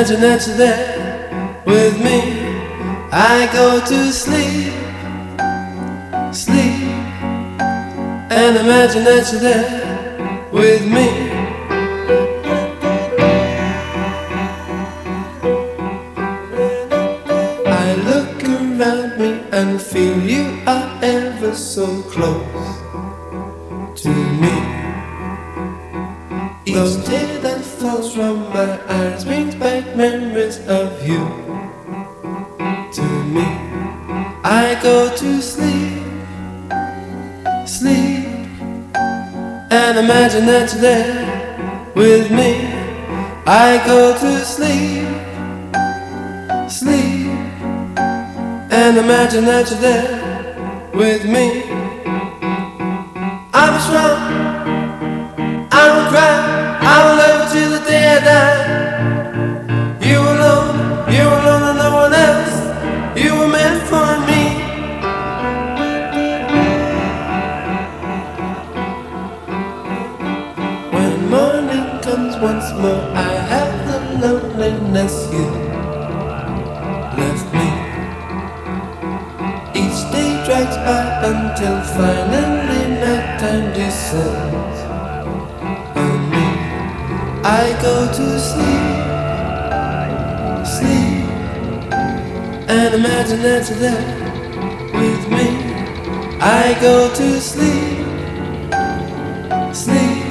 imagine that you're there with me. I go to sleep, sleep, and imagine that you're there with me. Each tear that falls from my eyes brings back memories of you to me. I go to sleep, sleep, and imagine that you're there with me. I go to sleep, sleep, and imagine that you're there with me. I'm strong, I don't cry, You alone, you alone, and no one else. You were meant for me. When morning comes once more, I have the loneliness you left me. Each day drags by until finally nighttime descends. I go to sleep, sleep, and imagine that you're there with me. I go to sleep, sleep,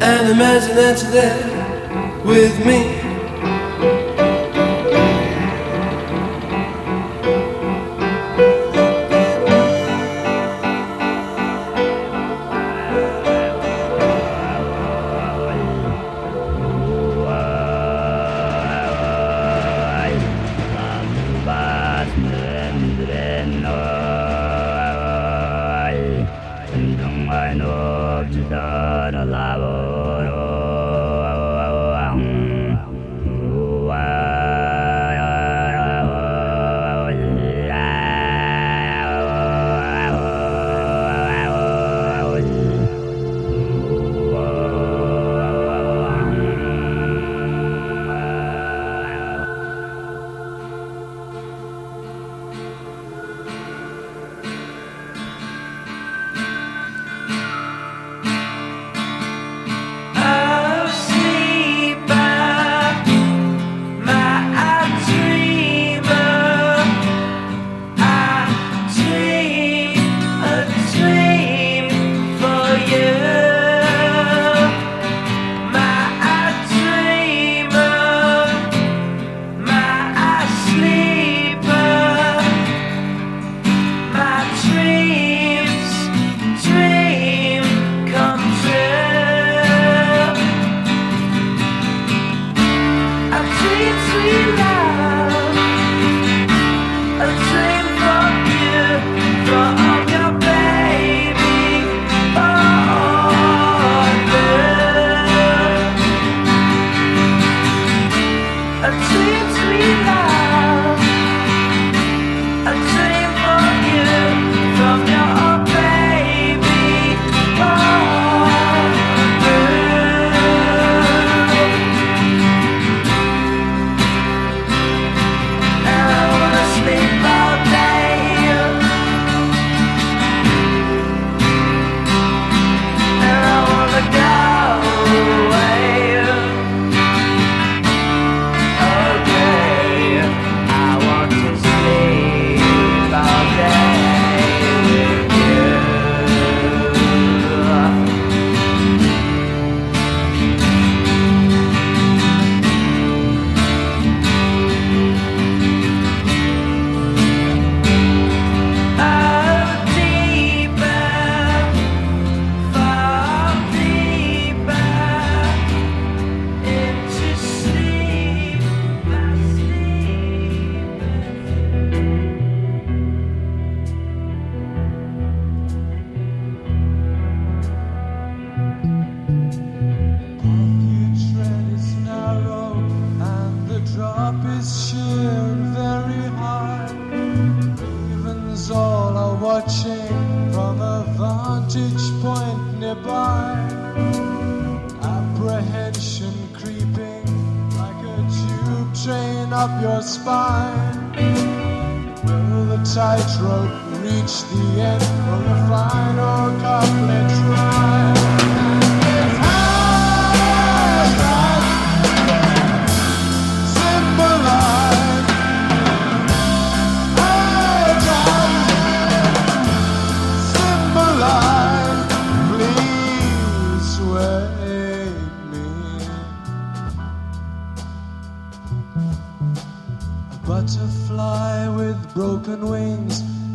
and imagine that you're there with me.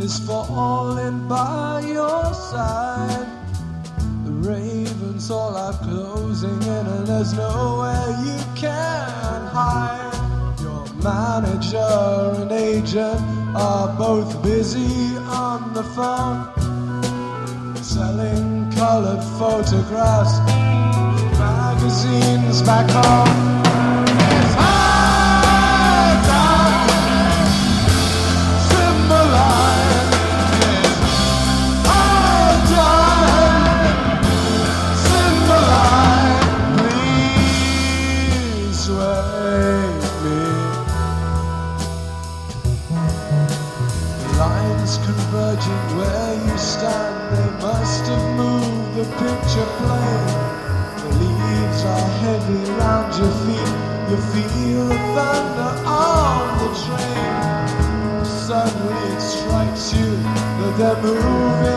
Is falling by your side. The ravens all are closing in, and there's nowhere you can hide. Your manager and agent are both busy on the phone, selling colored photographs, magazines back home. Thunder on the train. Suddenly it strikes you that they're moving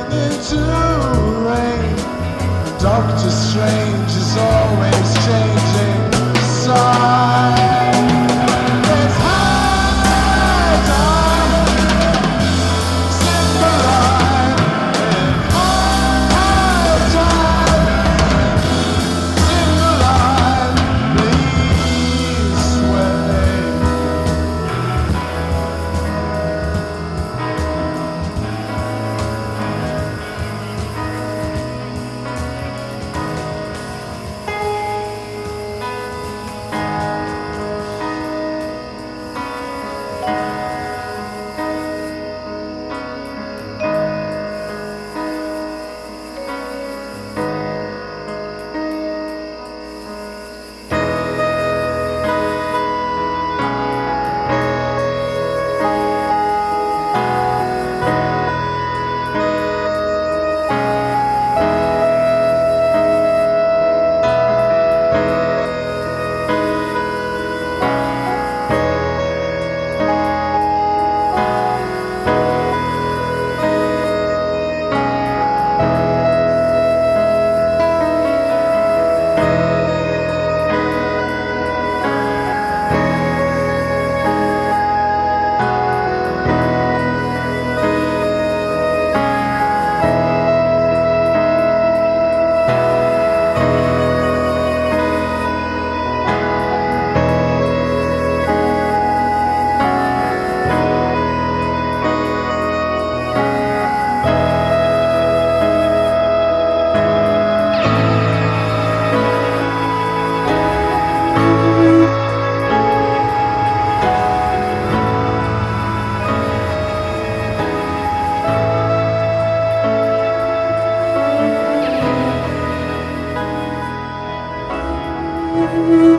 Thank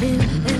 do.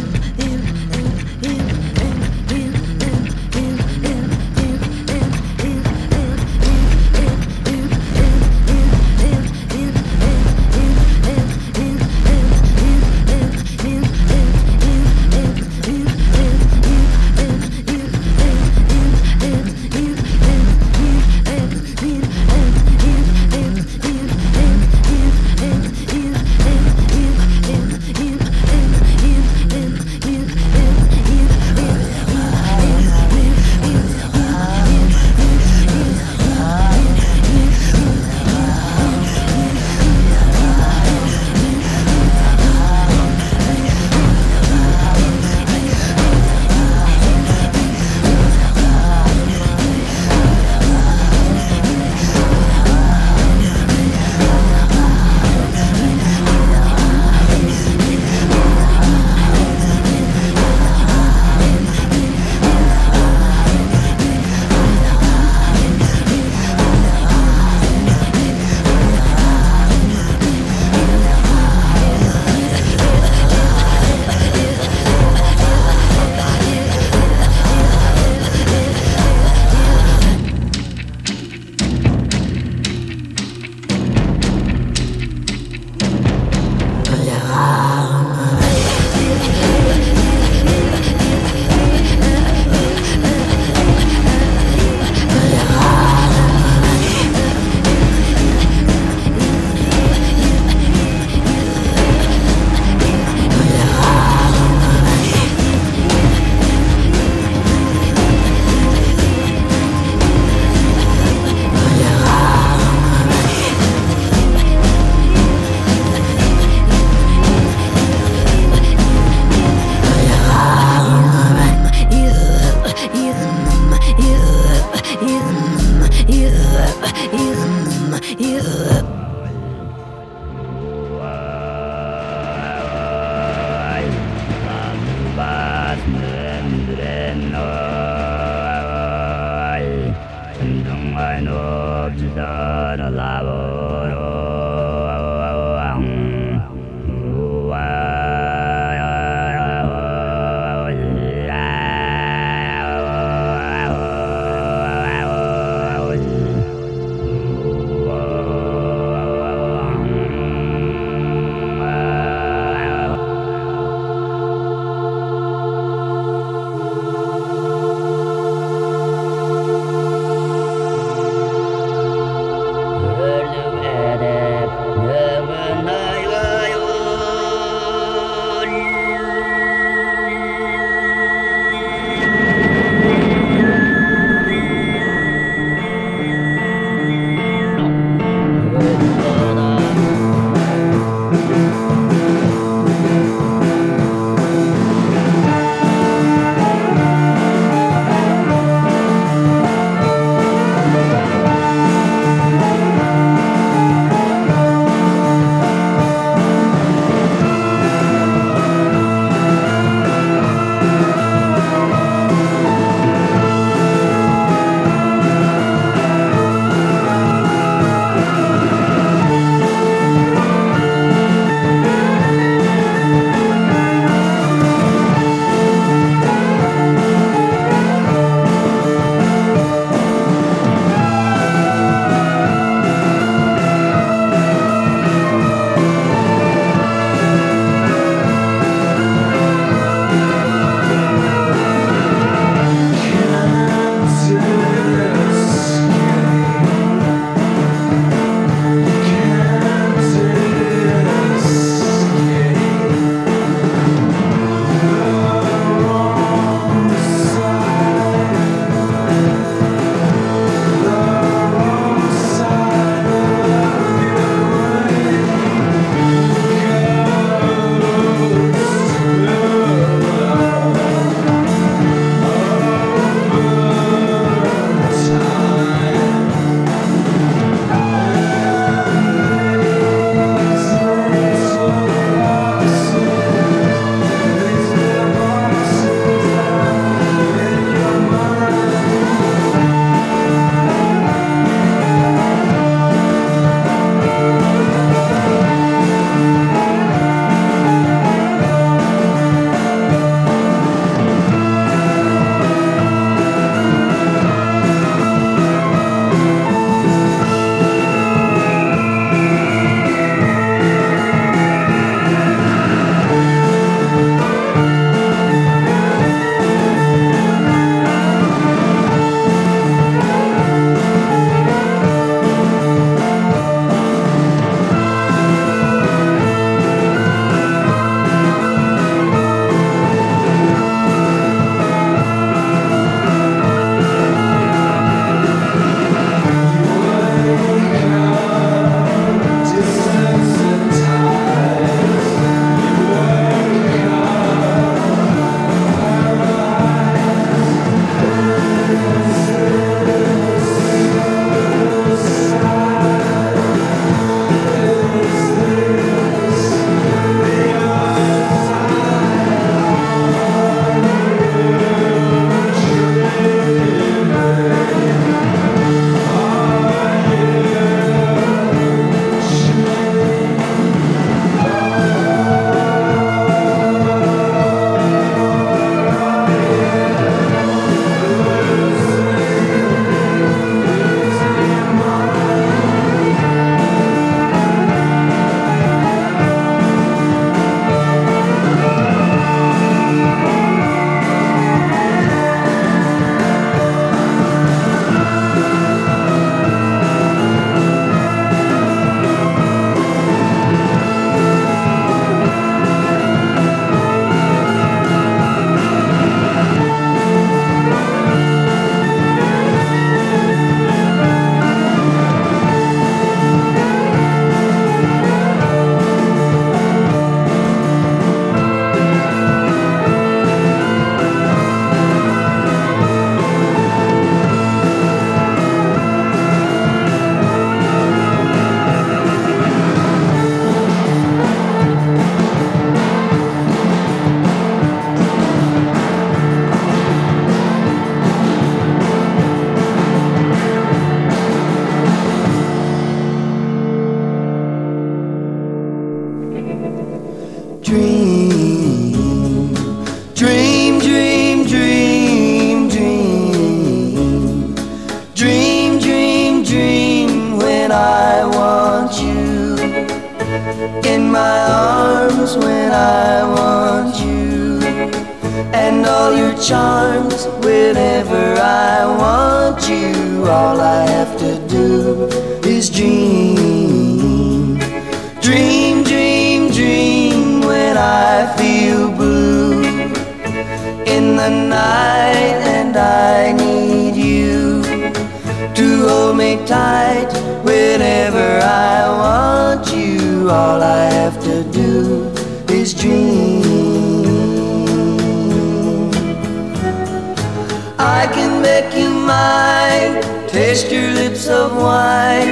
I can make you mine, taste your lips of wine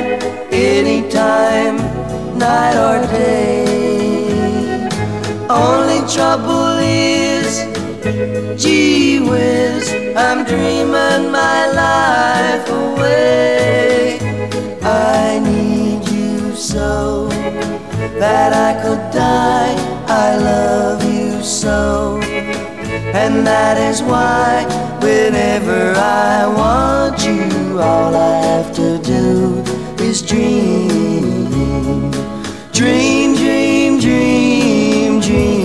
anytime, night or day. Only trouble is Gee whiz, I'm dreaming my life away. I need you so that I could die. I love you so. And that is why, whenever I want you, all I have to do is dream. Dream, dream, dream, dream.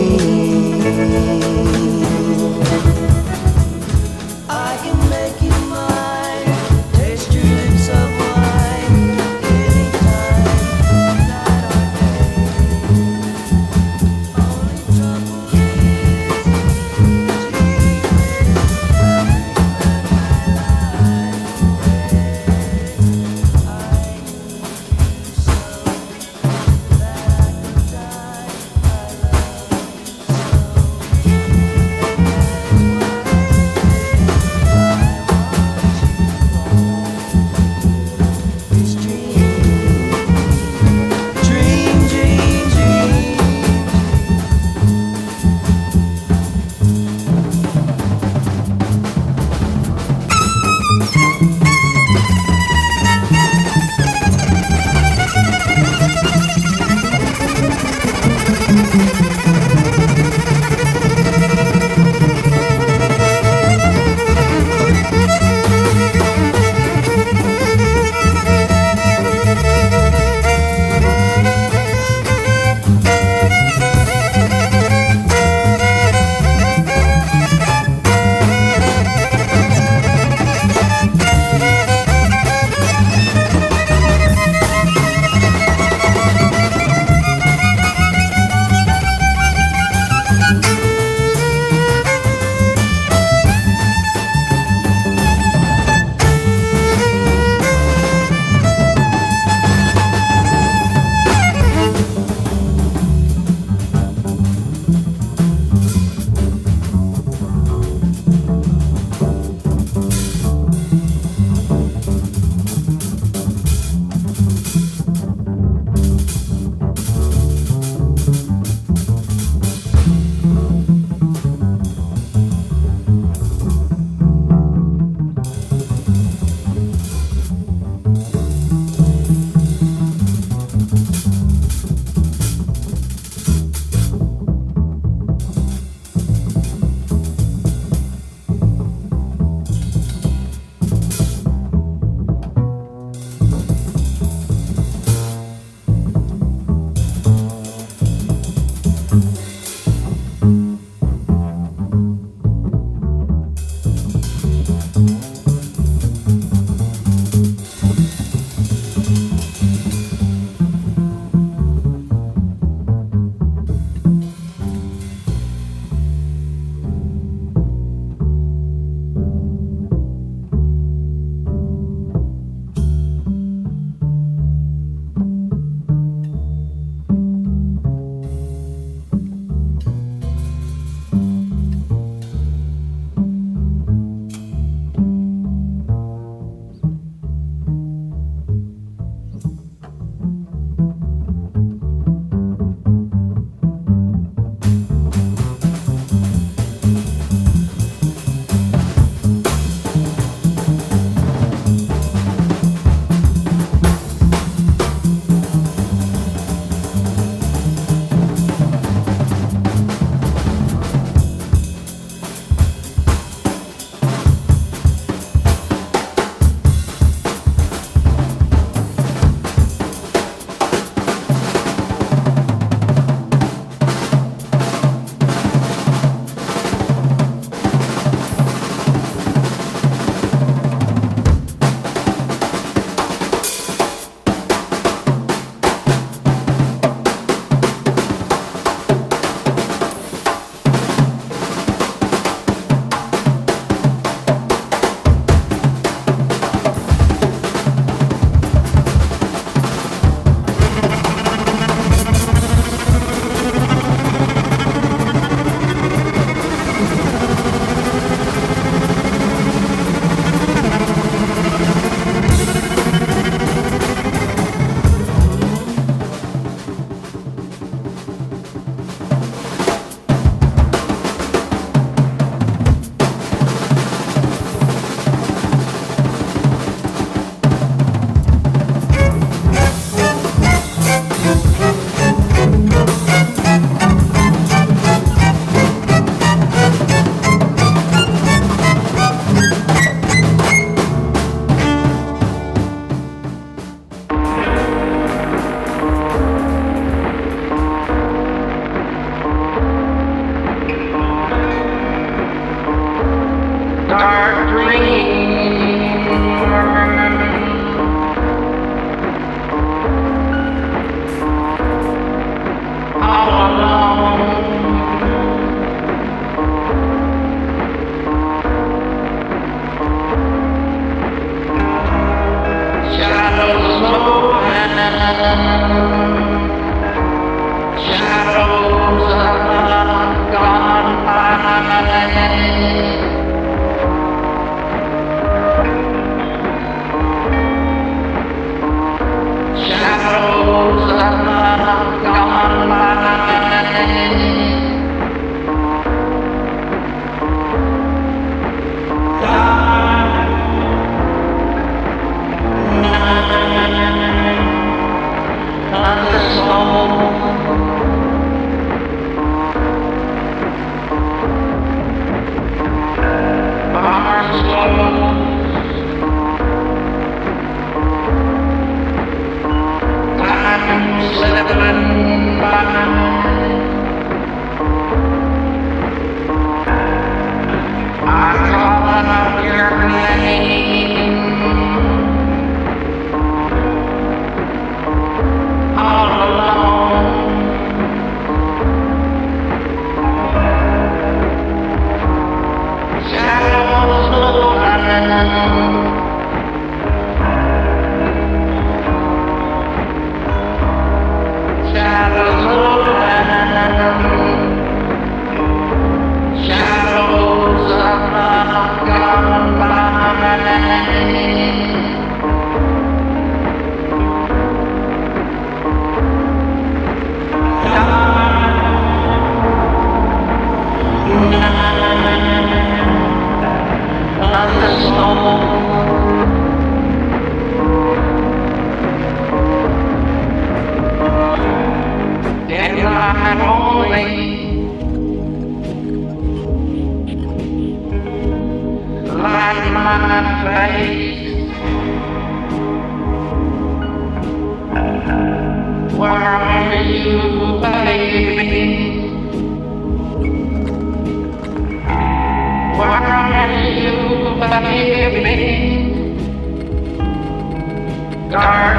Last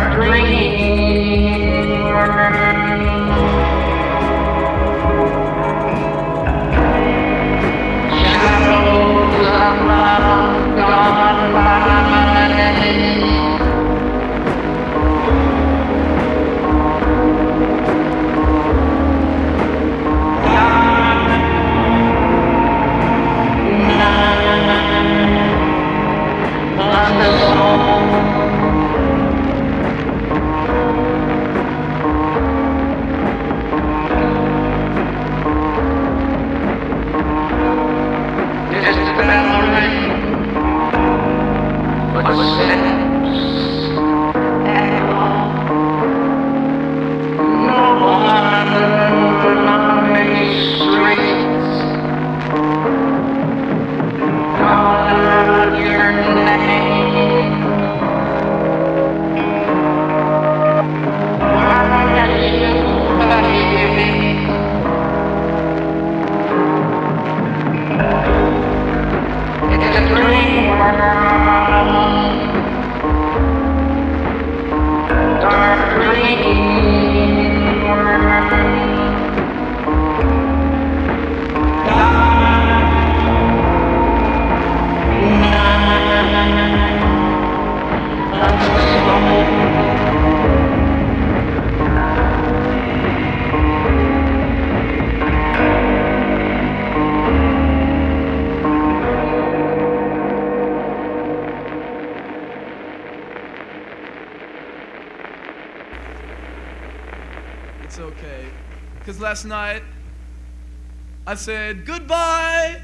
I said goodbye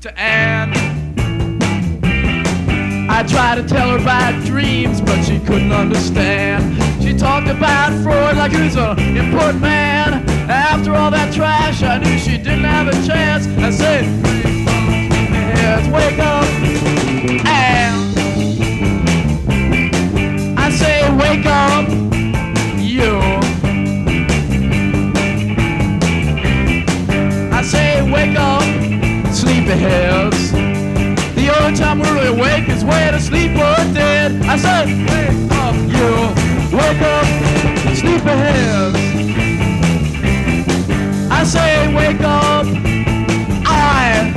to Anne. I tried to tell her about dreams, but she couldn't understand. She talked about Freud like he was an important man. After all that trash, I knew she didn't have a chance. I said, heads, wake up, Anne. I say, wake up, wake up, sleepyheads. The only time we're really awake is when asleep or dead. I said, wake up, you, wake up, sleepyheads. I say, wake up, I,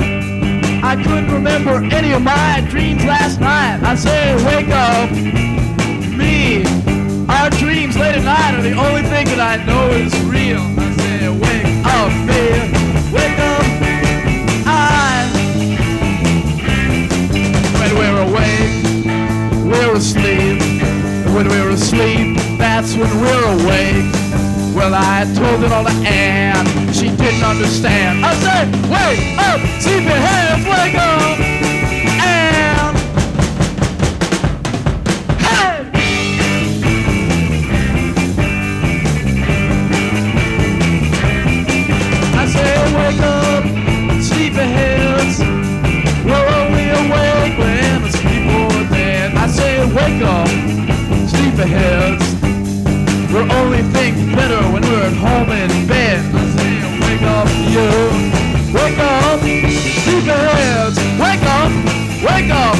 I couldn't remember any of my dreams last night. I say, wake up, me, our dreams late at night are the only thing that I know is real. I say, wake up, me. Wake up. When we're awake, we're asleep. When we're asleep, that's when we're awake. Well, I told it all to Anne. She didn't understand. I said, wake up, sleepyheads, wake up. wake up, heads. We'll only think better when we're at home in bed. I say, wake up, you. Wake up, sleepyheads. Wake up, wake up.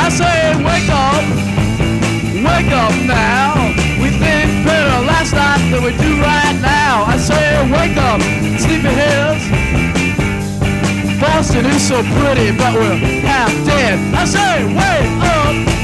I say, wake up, wake up now. We think better last night than we do right now. I say, wake up, sleepyheads. Boston is so pretty, but we're half dead. I say, wake up.